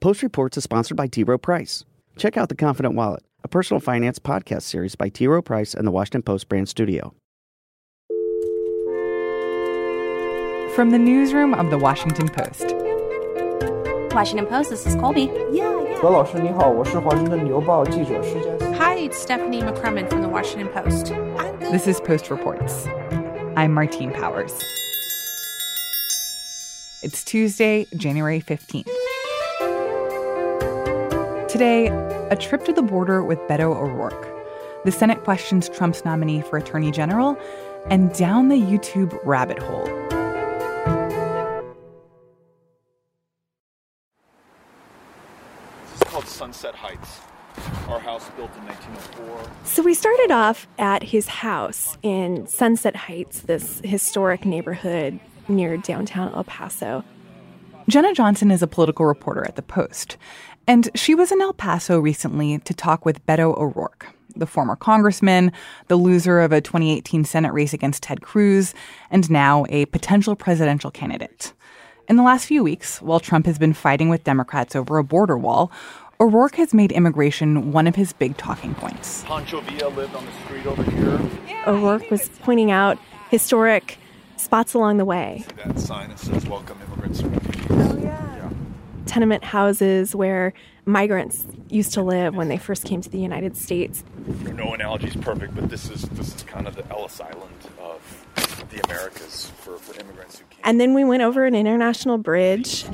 Post Reports is sponsored by T. Rowe Price. Check out The Confident Wallet, a personal finance podcast series by T. Rowe Price and the Washington Post brand studio. From the newsroom of the Washington Post. Washington Post, this is Colby. Yeah, yeah. Hi, it's Stephanie McCrummen from the Washington Post. This is Post Reports. I'm Martine Powers. It's Tuesday, January 15th. Today, a trip to the border with Beto O'Rourke. The Senate questions Trump's nominee for Attorney General, and down the YouTube rabbit hole. This is called Sunset Heights. Our house built in 1904. So we started off at his house in Sunset Heights, this historic neighborhood near downtown El Paso. Jenna Johnson is a political reporter at The Post, and she was in El Paso recently to talk with Beto O'Rourke, the former congressman, the loser of a 2018 Senate race against Ted Cruz, and now a potential presidential candidate. In the last few weeks, while Trump has been fighting with Democrats over a border wall, O'Rourke has made immigration one of his big talking points. Pancho Villa lived on the street over here. O'Rourke was pointing out historic spots along the way. See that sign that says "Welcome Immigrants." Oh, Tenement houses where migrants used to live when they first came to the United States. No analogy is perfect, but this is this is kind of the Ellis Island of the Americas for, for immigrants who came. And then we went over an international bridge.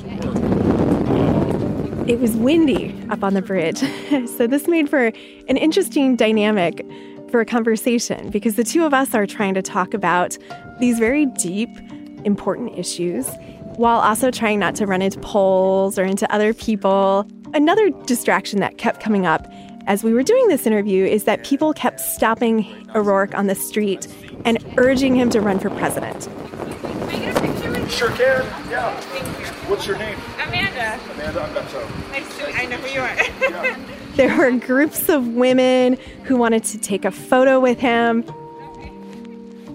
It was windy up on the bridge. so this made for an interesting dynamic for a conversation because the two of us are trying to talk about these very deep, important issues while also trying not to run into poles or into other people. Another distraction that kept coming up as we were doing this interview is that people kept stopping O'Rourke on the street and urging him to run for president. Sure can. Yeah. What's your name? Amanda. Amanda. I'm Beto. Nice to I know who you are. yeah. There were groups of women who wanted to take a photo with him.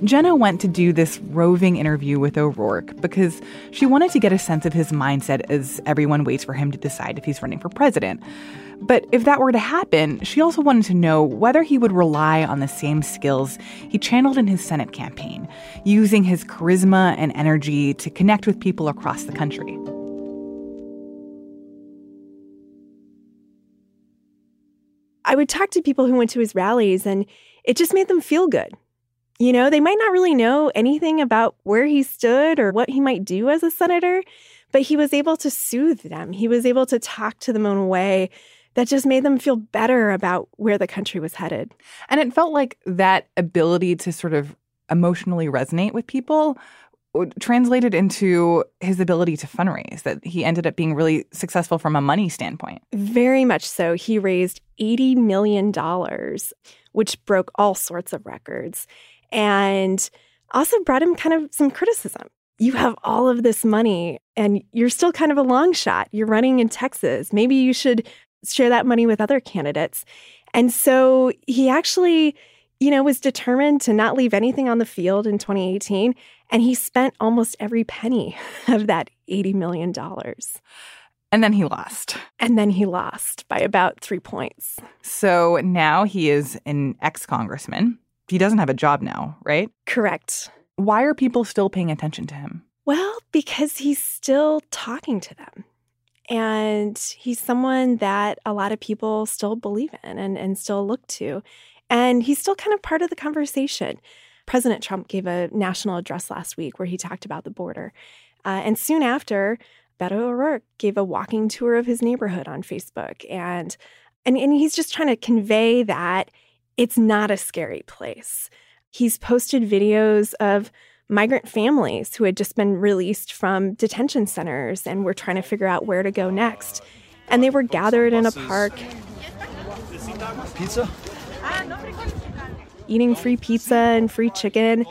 Jenna went to do this roving interview with O'Rourke because she wanted to get a sense of his mindset as everyone waits for him to decide if he's running for president. But if that were to happen, she also wanted to know whether he would rely on the same skills he channeled in his Senate campaign, using his charisma and energy to connect with people across the country. I would talk to people who went to his rallies and it just made them feel good. You know, they might not really know anything about where he stood or what he might do as a senator, but he was able to soothe them. He was able to talk to them in a way that just made them feel better about where the country was headed. And it felt like that ability to sort of emotionally resonate with people translated into his ability to fundraise, that he ended up being really successful from a money standpoint. Very much so. He raised $80 million, which broke all sorts of records, and also brought him kind of some criticism. You have all of this money and you're still kind of a long shot. You're running in Texas. Maybe you should share that money with other candidates. And so he actually, you know, was determined to not leave anything on the field in 2018. And he spent almost every penny of that $80 million. And then he lost. And then he lost by about three points. So now he is an ex congressman. He doesn't have a job now, right? Correct. Why are people still paying attention to him? Well, because he's still talking to them. And he's someone that a lot of people still believe in and, and still look to. And he's still kind of part of the conversation. President Trump gave a national address last week where he talked about the border. Uh, and soon after, Beto O'Rourke gave a walking tour of his neighborhood on Facebook. And, and, and he's just trying to convey that it's not a scary place. He's posted videos of migrant families who had just been released from detention centers and were trying to figure out where to go next. And they were gathered in a park. Pizza? Eating free pizza and free chicken,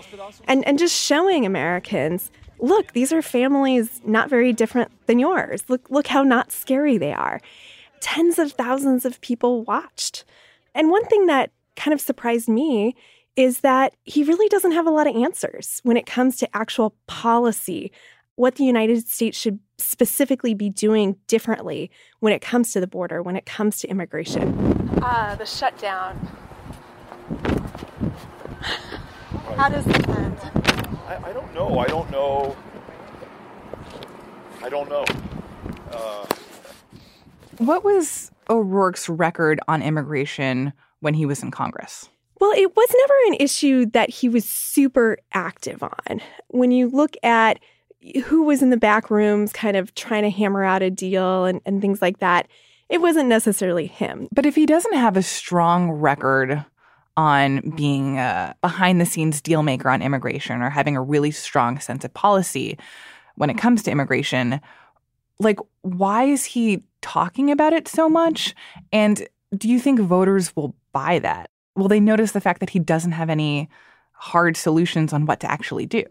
and, and just showing Americans look, these are families not very different than yours. Look, look how not scary they are. Tens of thousands of people watched. And one thing that kind of surprised me is that he really doesn't have a lot of answers when it comes to actual policy, what the United States should specifically be doing differently when it comes to the border, when it comes to immigration? Uh, the shutdown. How does this end? I, I don't know. I don't know. I don't know. Uh, What was O'Rourke's record on immigration when he was in Congress? Well, it was never an issue that he was super active on. When you look at who was in the back rooms kind of trying to hammer out a deal and, and things like that, it wasn't necessarily him. But if he doesn't have a strong record on being a behind the scenes deal maker on immigration or having a really strong sense of policy when it comes to immigration, like why is he talking about it so much? And do you think voters will buy that? Will they notice the fact that he doesn't have any hard solutions on what to actually do?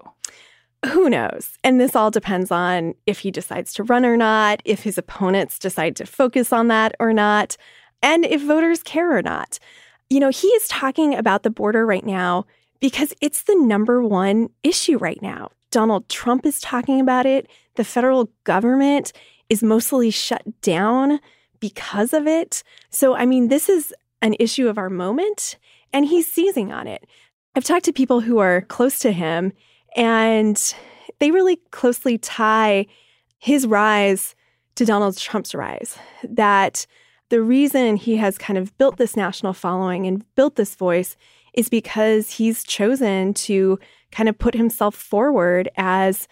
Who knows? And this all depends on if he decides to run or not, if his opponents decide to focus on that or not, and if voters care or not. You know, he is talking about the border right now because it's the number one issue right now. Donald Trump is talking about it. The federal government is mostly shut down because of it. So, I mean, this is an issue of our moment, and he's seizing on it. I've talked to people who are close to him, and they really closely tie his rise to Donald Trump's rise. That the reason he has kind of built this national following and built this voice is because he's chosen to kind of put himself forward as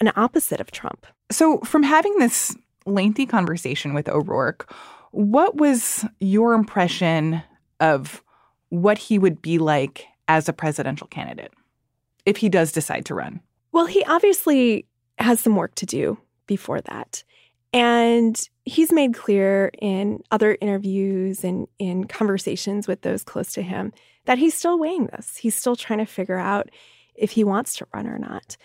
an opposite of Trump. So, from having this lengthy conversation with O'Rourke, what was your impression of what he would be like as a presidential candidate if he does decide to run? Well, he obviously has some work to do before that. And he's made clear in other interviews and in conversations with those close to him that he's still weighing this. He's still trying to figure out if he wants to run or not.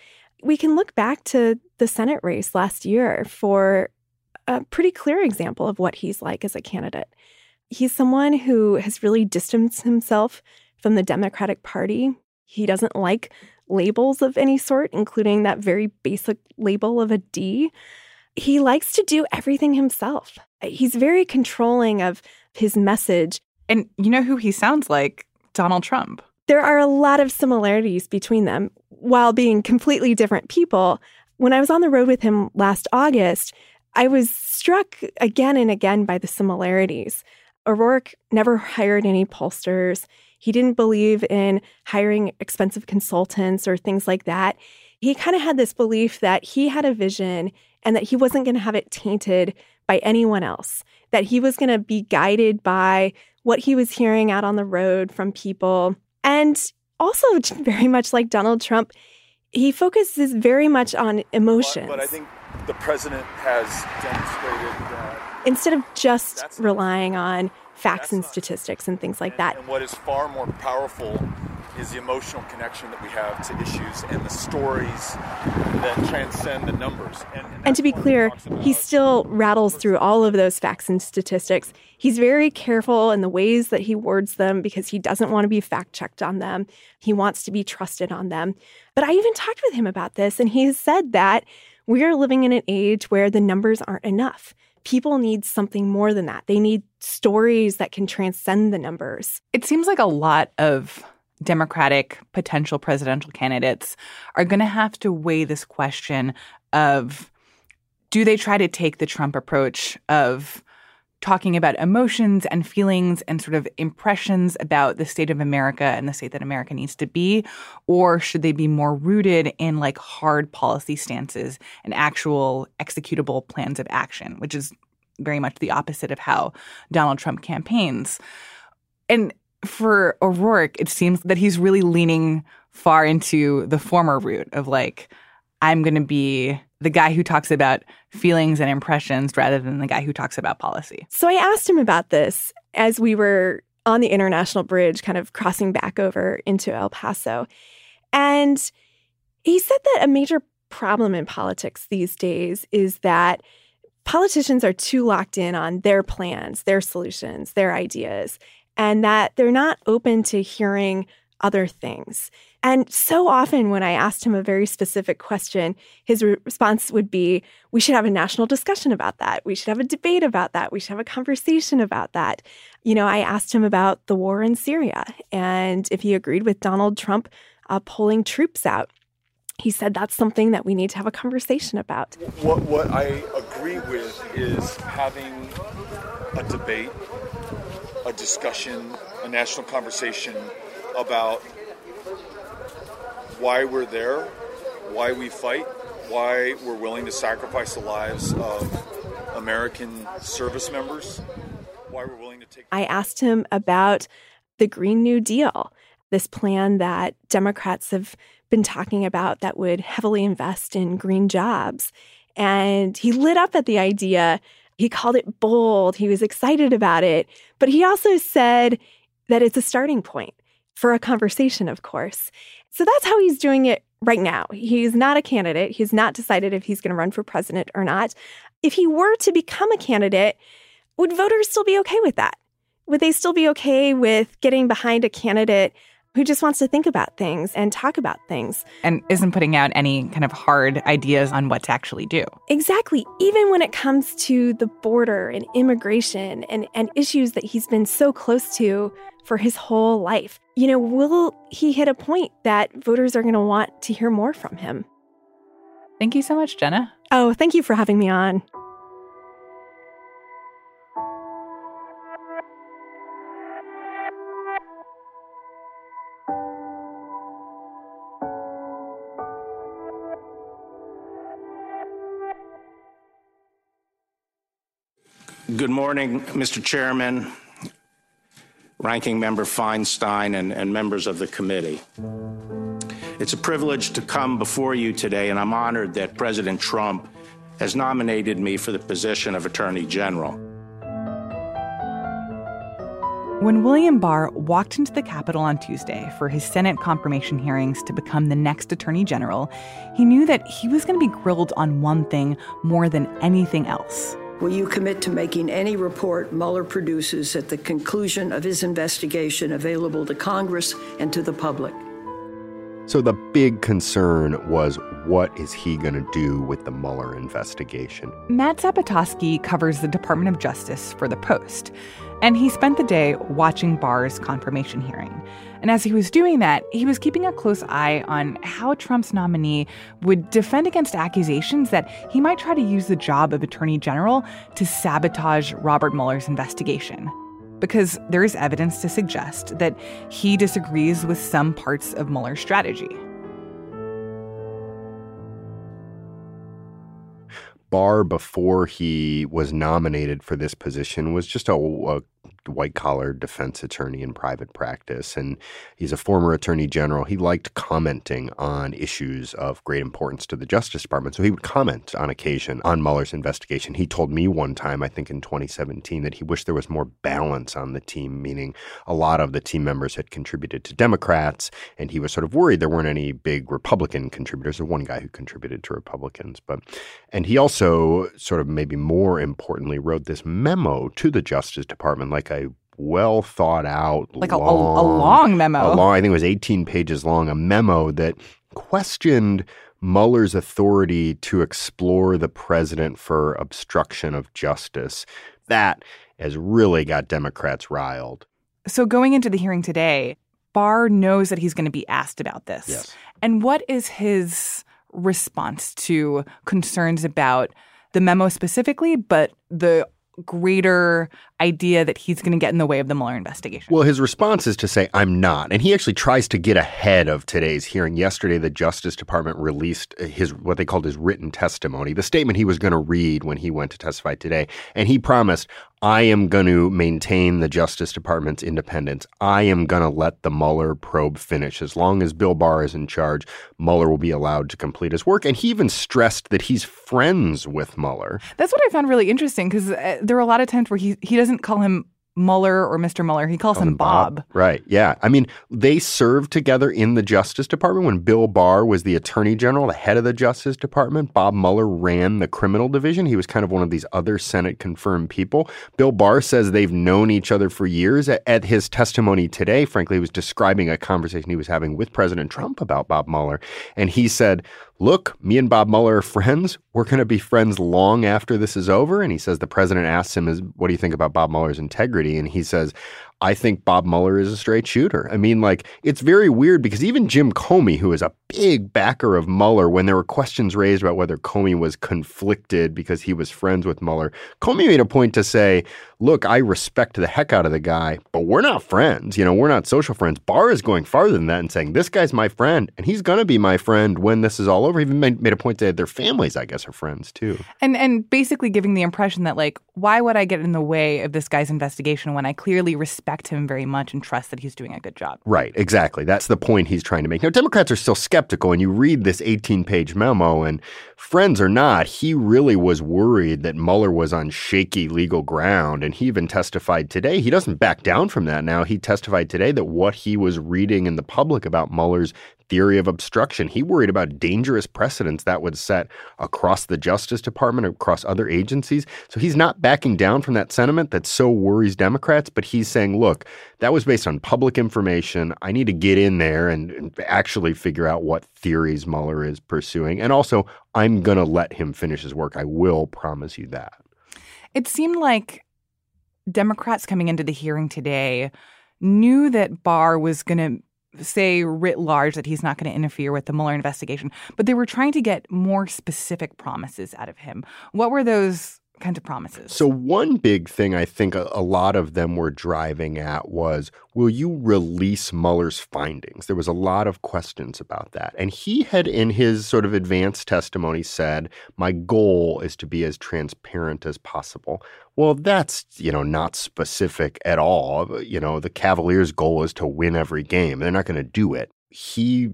We can look back to the Senate race last year for a pretty clear example of what he's like as a candidate. He's someone who has really distanced himself from the Democratic Party. He doesn't like labels of any sort, including that very basic label of a D. He likes to do everything himself. He's very controlling of his message. And you know who he sounds like? Donald Trump. There are a lot of similarities between them while being completely different people. When I was on the road with him last August, I was struck again and again by the similarities. O'Rourke never hired any pollsters. He didn't believe in hiring expensive consultants or things like that. He kind of had this belief that he had a vision and that he wasn't going to have it tainted by anyone else, that he was going to be guided by what he was hearing out on the road from people. And also, very much like Donald Trump, he focuses very much on emotions. But, but I think the president has demonstrated that instead of just relying on facts and statistics and things like and, that. And what is far more powerful is the emotional connection that we have to issues and the stories that transcend the numbers. And, and, And to be clear, he still rattles through all of those facts and statistics. He's very careful in the ways that he words them because he doesn't want to be fact checked on them. He wants to be trusted on them. But I even talked with him about this, and he said that we are living in an age where the numbers aren't enough. People need something more than that. They need stories that can transcend the numbers. It seems like a lot of Democratic potential presidential candidates are going to have to weigh this question of do they try to take the Trump approach of talking about emotions and feelings and sort of impressions about the state of America and the state that America needs to be? Or should they be more rooted in like hard policy stances and actual executable plans of action, which is very much the opposite of how Donald Trump campaigns? And for O'Rourke, it seems that he's really leaning far into the former route of like, I'm going to be the guy who talks about feelings and impressions rather than the guy who talks about policy. So I asked him about this as we were on the international bridge, kind of crossing back over into El Paso. And he said that a major problem in politics these days is that politicians are too locked in on their plans, their solutions, their ideas, and that they're not open to hearing other things. And so often, when I asked him a very specific question, his re- response would be, We should have a national discussion about that. We should have a debate about that. We should have a conversation about that. You know, I asked him about the war in Syria and if he agreed with Donald Trump uh, pulling troops out. He said that's something that we need to have a conversation about. What, what I agree with is having a debate, a discussion, a national conversation about why we're there, why we fight, why we're willing to sacrifice the lives of American service members, why we're willing to take. I asked him about the Green New Deal, this plan that Democrats have been talking about that would heavily invest in green jobs. And he lit up at the idea. He called it bold. He was excited about it. But he also said that it's a starting point for a conversation, of course. So that's how he's doing it right now. He's not a candidate. He's not decided if he's going to run for president or not. If he were to become a candidate, would voters still be okay with that? Would they still be okay with getting behind a candidate who just wants to think about things and talk about things. And isn't putting out any kind of hard ideas on what to actually do. Exactly. Even when it comes to the border and immigration and, and issues that he's been so close to for his whole life, you know, will he hit a point that voters are going to want to hear more from him? Thank you so much, Jenna. Oh, thank you for having me on. Good morning, Mr. Chairman, Ranking Member Feinstein, and, and, members of the committee. It's a privilege to come before you today, and I'm honored that President Trump has nominated me for the position of Attorney General. When William Barr walked into the Capitol on Tuesday for his Senate confirmation hearings to become the next Attorney General, he knew that he was going to be grilled on one thing more than anything else Will you commit to making any report Mueller produces at the conclusion of his investigation available to Congress and to the public? So the big concern was what is he going to do with the Mueller investigation? Matt Zapotosky covers the Department of Justice for The Post, and he spent the day watching Barr's confirmation hearing. And as he was doing that, he was keeping a close eye on how Trump's nominee would defend against accusations that he might try to use the job of Attorney General to sabotage Robert Mueller's investigation. Because there is evidence to suggest that he disagrees with some parts of Mueller's strategy. Barr, before he was nominated for this position, was just a, a white collar defense attorney in private practice. And he's a former attorney general. He liked commenting on issues of great importance to the Justice Department. So he would comment on occasion on Mueller's investigation. He told me one time, I think in 2017, that he wished there was more balance on the team, meaning a lot of the team members had contributed to Democrats. And he was sort of worried there weren't any big Republican contributors. There's one guy who contributed to Republicans. But, and he also, sort of maybe more importantly, wrote this memo to the Justice Department, like a well thought out, like long, a, a, long memo. A long, I think it was 18 pages long, a memo that questioned Mueller's authority to explore the president for obstruction of justice. That has really got Democrats riled. So going into the hearing today, Barr knows that he's going to be asked about this. Yes. And what is his response to concerns about the memo specifically, but the greater idea that he's going to get in the way of the Mueller investigation? Well, his response is to say, I'm not. And he actually tries to get ahead of today's hearing. Yesterday, the Justice Department released uh, his what they called his written testimony, the statement he was going to read when he went to testify today. And he promised, I am going to maintain the Justice Department's independence. I am going to let the Mueller probe finish. As long as Bill Barr is in charge, Mueller will be allowed to complete his work. And he even stressed that he's friends with Mueller. That's what I found really interesting because uh, there are a lot of times where he, he doesn't call him Mueller or Mr. Mueller. He calls oh, him Bob. Bob. Right. Yeah. I mean, they served together in the Justice Department when Bill Barr was the Attorney General, the head of the Justice Department. Bob Mueller ran the criminal division. He was kind of one of these other Senate confirmed people. Bill Barr says they've known each other for years. At his testimony today, frankly, he was describing a conversation he was having with President Trump about Bob Mueller. And he said, look, me and Bob Mueller are friends. We're going to be friends long after this is over. And he says the president asks him, what do you think about Bob Mueller's integrity? And he says, I think Bob Mueller is a straight shooter. I mean, like, it's very weird because even Jim Comey, who is a big backer of Mueller, when there were questions raised about whether Comey was conflicted because he was friends with Mueller, Comey made a point to say, look, I respect the heck out of the guy, but we're not friends. You know, we're not social friends. Barr is going farther than that and saying, this guy's my friend, and he's going to be my friend when this is all over. He even made, made a point that their families, I guess, are friends too. And, and basically giving the impression that, like, why would I get in the way of this guy's investigation when I clearly respect him very much and trust that he's doing a good job? Right, exactly. That's the point he's trying to make. Now, Democrats are still skeptical, and you read this 18 page memo, and friends or not, he really was worried that Mueller was on shaky legal ground, and he even testified today. He doesn't back down from that now. He testified today that what he was reading in the public about Mueller's theory of obstruction, he worried about dangerous precedents that would set across the Justice Department, across other agencies. So he's not backing down from that sentiment that so worries Democrats, but he's saying, look, that was based on public information. I need to get in there and, and actually figure out what theories Mueller is pursuing. And also, I'm going to let him finish his work. I will promise you that. It seemed like Democrats coming into the hearing today knew that Barr was going to say writ large that he's not going to interfere with the Mueller investigation, but they were trying to get more specific promises out of him. What were those kinds of promises? So, one big thing I think a, a, lot of them were driving at was will you release Mueller's findings? There was a lot of questions about that. And he had, in his sort of advanced testimony, said, My goal is to be as transparent as possible. Well, that's, you know, not specific at all. You know, the Cavaliers' goal is to win every game. They're not going to do it. He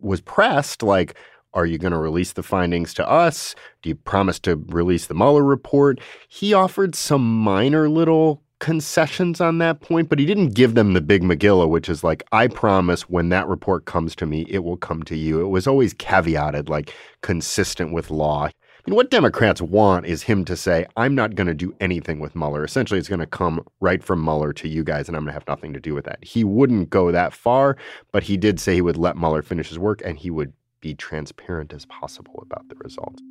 was pressed like, are you going to release the findings to us? Do you promise to release the Mueller report? He offered some minor little concessions on that point, but he didn't give them the big Megillah, which is like, I promise when that report comes to me, it will come to you. It was always caveated, like consistent with law. And what Democrats want is him to say, I'm not going to do anything with Mueller. Essentially, it's going to come right from Mueller to you guys, and I'm going to have nothing to do with that. He wouldn't go that far, but he did say he would let Mueller finish his work and he would be transparent as possible about the results.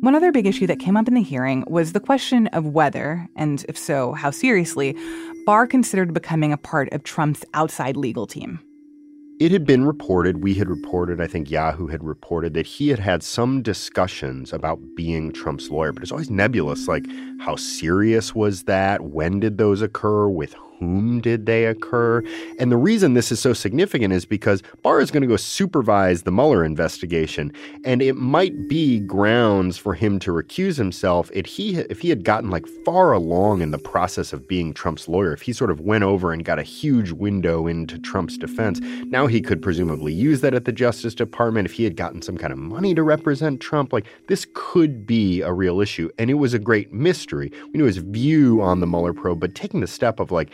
One other big issue that came up in the hearing was the question of whether, and if so, how seriously, Barr considered becoming a part of Trump's outside legal team. It had been reported, we had reported, I think Yahoo had reported, that he had had some discussions about being Trump's lawyer, but it's always nebulous. Like, how serious was that? When did those occur? With whom did they occur? And the reason this is so significant is because Barr is going to go supervise the Mueller investigation, and it might be grounds for him to recuse himself if he if he had gotten like far along in the process of being Trump's lawyer. If he sort of went over and got a huge window into Trump's defense, now he could presumably use that at the Justice Department. If he had gotten some kind of money to represent Trump, like this could be a real issue, and it was a great mystery. We knew his view on the Mueller probe, but taking the step of like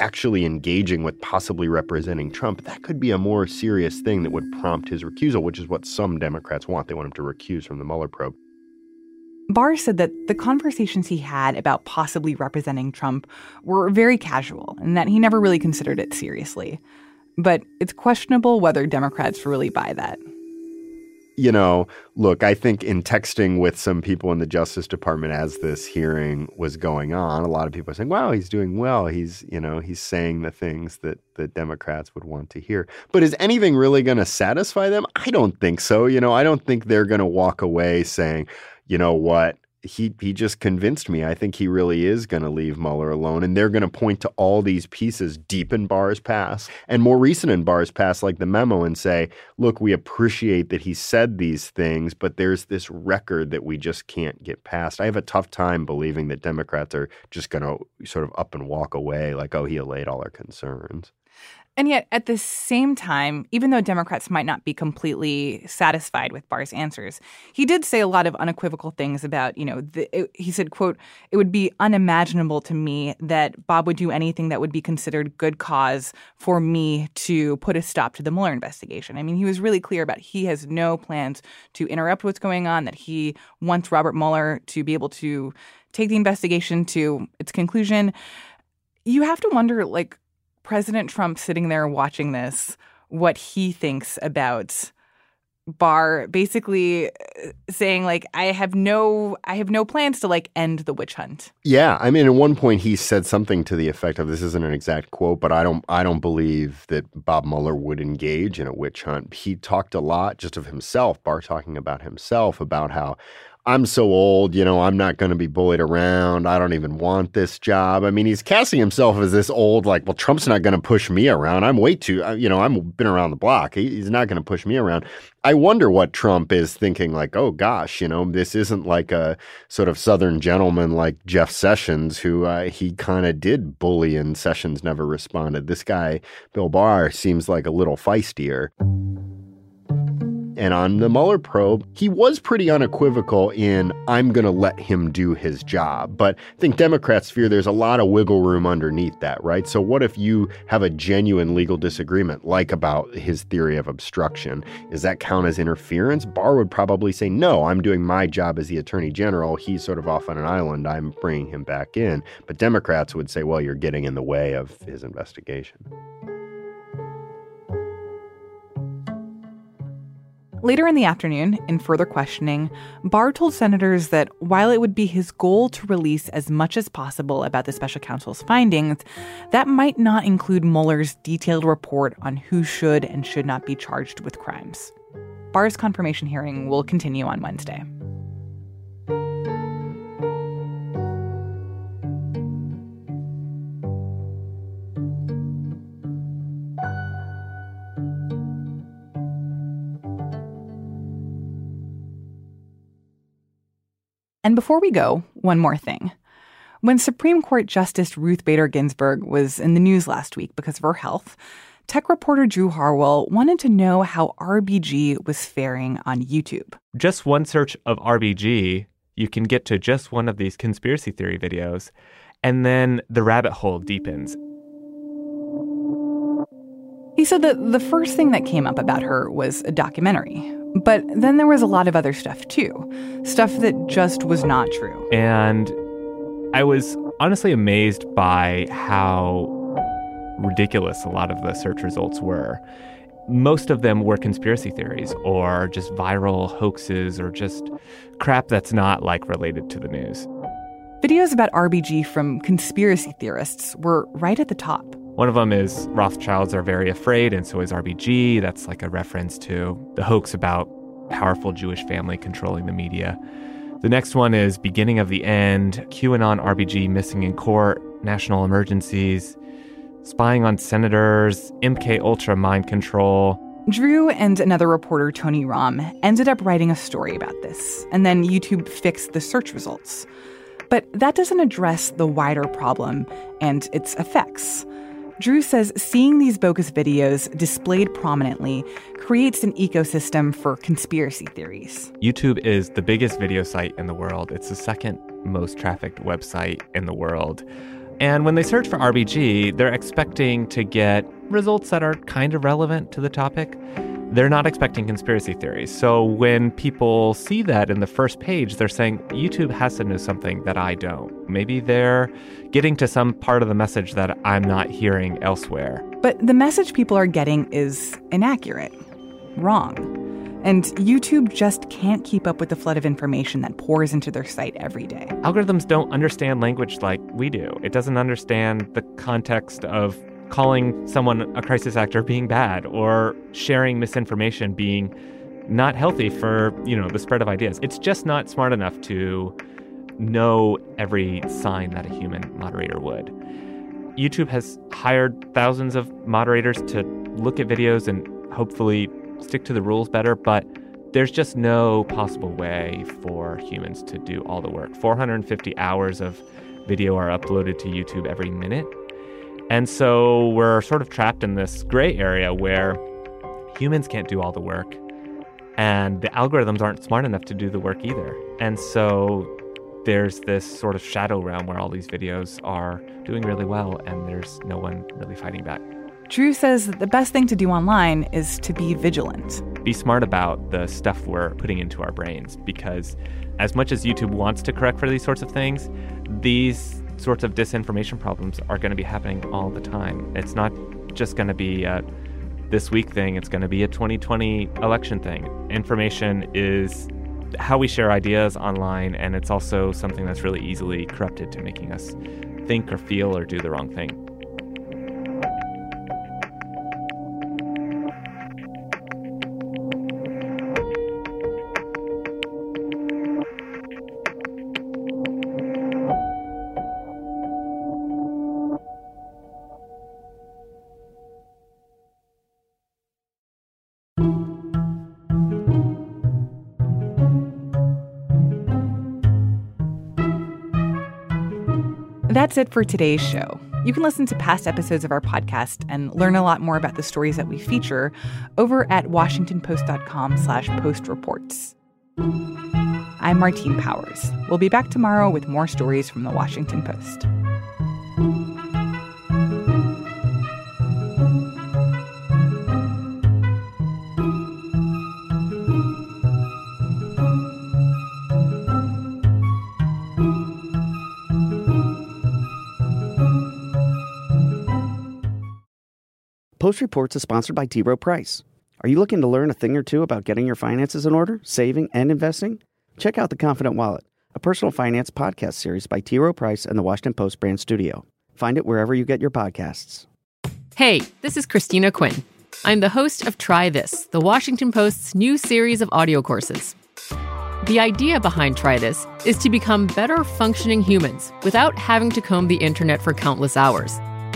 actually engaging with possibly representing Trump, that could be a more serious thing that would prompt his recusal, which is what some Democrats want. They want him to recuse from the Mueller probe. Barr said that the conversations he had about possibly representing Trump were very casual and that he never really considered it seriously. But it's questionable whether Democrats really buy that you know, look, I think in texting with some people in the Justice Department as this hearing was going on, a lot of people are saying, wow, he's doing well. He's, you know, he's saying the things that the Democrats would want to hear. But is anything really going to satisfy them? I don't think so. You know, I don't think they're going to walk away saying, you know what, he he just convinced me. I think he really is going to leave Mueller alone, and they're going to point to all these pieces deep in Barr's past and more recent in Barr's past, like the memo, and say, "Look, we appreciate that he said these things, but there's this record that we just can't get past." I have a tough time believing that Democrats are just going to sort of up and walk away, like, "Oh, he allayed all our concerns." And yet, at the same time, even though Democrats might not be completely satisfied with Barr's answers, he did say a lot of unequivocal things about, you know, the, it, he said, quote, it would be unimaginable to me that Bob would do anything that would be considered good cause for me to put a stop to the Mueller investigation. I mean, he was really clear about he has no plans to interrupt what's going on, that he wants Robert Mueller to be able to take the investigation to its conclusion. You have to wonder, like, President Trump sitting there watching this, what he thinks about Barr basically uh, saying like I have no I have no plans to like end the witch hunt. Yeah, I mean at one point he said something to the effect of this isn't an exact quote, but I don't I don't believe that Bob Mueller would engage in a witch hunt. He talked a lot just of himself, Barr talking about himself about how I'm so old, you know, I'm not going to be bullied around. I don't even want this job. I mean, he's casting himself as this old, like, well, Trump's not going to push me around. I'm way too, uh, you know, I've been around the block. he's not going to push me around. I wonder what Trump is thinking, like, oh gosh, you know, this isn't like a sort of Southern gentleman like Jeff Sessions, who uh, he kind of did bully and Sessions never responded. This guy, Bill Barr, seems like a little feistier. And on the Mueller probe, he was pretty unequivocal in, I'm going to let him do his job. But I think Democrats fear there's a lot of wiggle room underneath that, right? So, what if you have a genuine legal disagreement, like about his theory of obstruction? Does that count as interference? Barr would probably say, no, I'm doing my job as the attorney general. He's sort of off on an island. I'm bringing him back in. But Democrats would say, well, you're getting in the way of his investigation. Later in the afternoon, in further questioning, Barr told senators that while it would be his goal to release as much as possible about the special counsel's findings, that might not include Mueller's detailed report on who should and should not be charged with crimes. Barr's confirmation hearing will continue on Wednesday. And before we go, one more thing. When Supreme Court Justice Ruth Bader Ginsburg was in the news last week because of her health, tech reporter Drew Harwell wanted to know how RBG was faring on YouTube. Just one search of RBG, you can get to just one of these conspiracy theory videos, and then the rabbit hole deepens. He said that the first thing that came up about her was a documentary, but then there was a lot of other stuff too. Stuff that just was not true. And I was honestly amazed by how ridiculous a lot of the search results were. Most of them were conspiracy theories or just viral hoaxes or just crap that's not like related to the news. Videos about RBG from conspiracy theorists were right at the top. One of them is Rothschilds are very afraid, and so is RBG. That's like a reference to the hoax about powerful Jewish family controlling the media. The next one is Beginning of the End, QAnon RBG missing in court, national emergencies, spying on senators, MK Ultra mind control. Drew and another reporter, Tony Romm, ended up writing a story about this, and then YouTube fixed the search results. But that doesn't address the wider problem and its effects. Drew says seeing these bogus videos displayed prominently creates an ecosystem for conspiracy theories. YouTube is the biggest video site in the world. It's the second most trafficked website in the world. And when they search for RBG, they're expecting to get results that are kind of relevant to the topic they're not expecting conspiracy theories. So when people see that in the first page, they're saying YouTube has to know something that I don't. Maybe they're getting to some part of the message that I'm not hearing elsewhere. But the message people are getting is inaccurate, wrong. And YouTube just can't keep up with the flood of information that pours into their site every day. Algorithms don't understand language like we do. It doesn't understand the context of calling someone a crisis actor being bad or sharing misinformation being not healthy for, you know, the spread of ideas. It's just not smart enough to know every sign that a human moderator would. YouTube has hired thousands of moderators to look at videos and hopefully stick to the rules better, but there's just no possible way for humans to do all the work. 450 hours of video are uploaded to YouTube every minute And so we're sort of trapped in this gray area where humans can't do all the work and the algorithms aren't smart enough to do the work either. And so there's this sort of shadow realm where all these videos are doing really well and there's no one really fighting back. Drew says that the best thing to do online is to be vigilant. Be smart about the stuff we're putting into our brains because, as much as YouTube wants to correct for these sorts of things, these sorts of disinformation problems are going to be happening all the time. It's not just going to be a this week thing, it's going to be a 2020 election thing. Information is how we share ideas online, and it's also something that's really easily corrupted to making us think or feel or do the wrong thing. That's it for today's show. You can listen to past episodes of our podcast and learn a lot more about the stories that we feature over at washingtonpost.com slash postreports. I'm Martine Powers. We'll be back tomorrow with more stories from the Washington Post. Post Reports is sponsored by T. Rowe Price. Are you looking to learn a thing or two about getting your finances in order, saving, and investing? Check out The Confident Wallet, a personal finance podcast series by T. Rowe Price and the Washington Post brand studio. Find it wherever you get your podcasts. Hey, this is Christina Quinn. I'm the host of Try This, the Washington Post's new series of audio courses. The idea behind Try This is to become better functioning humans without having to comb the internet for countless hours.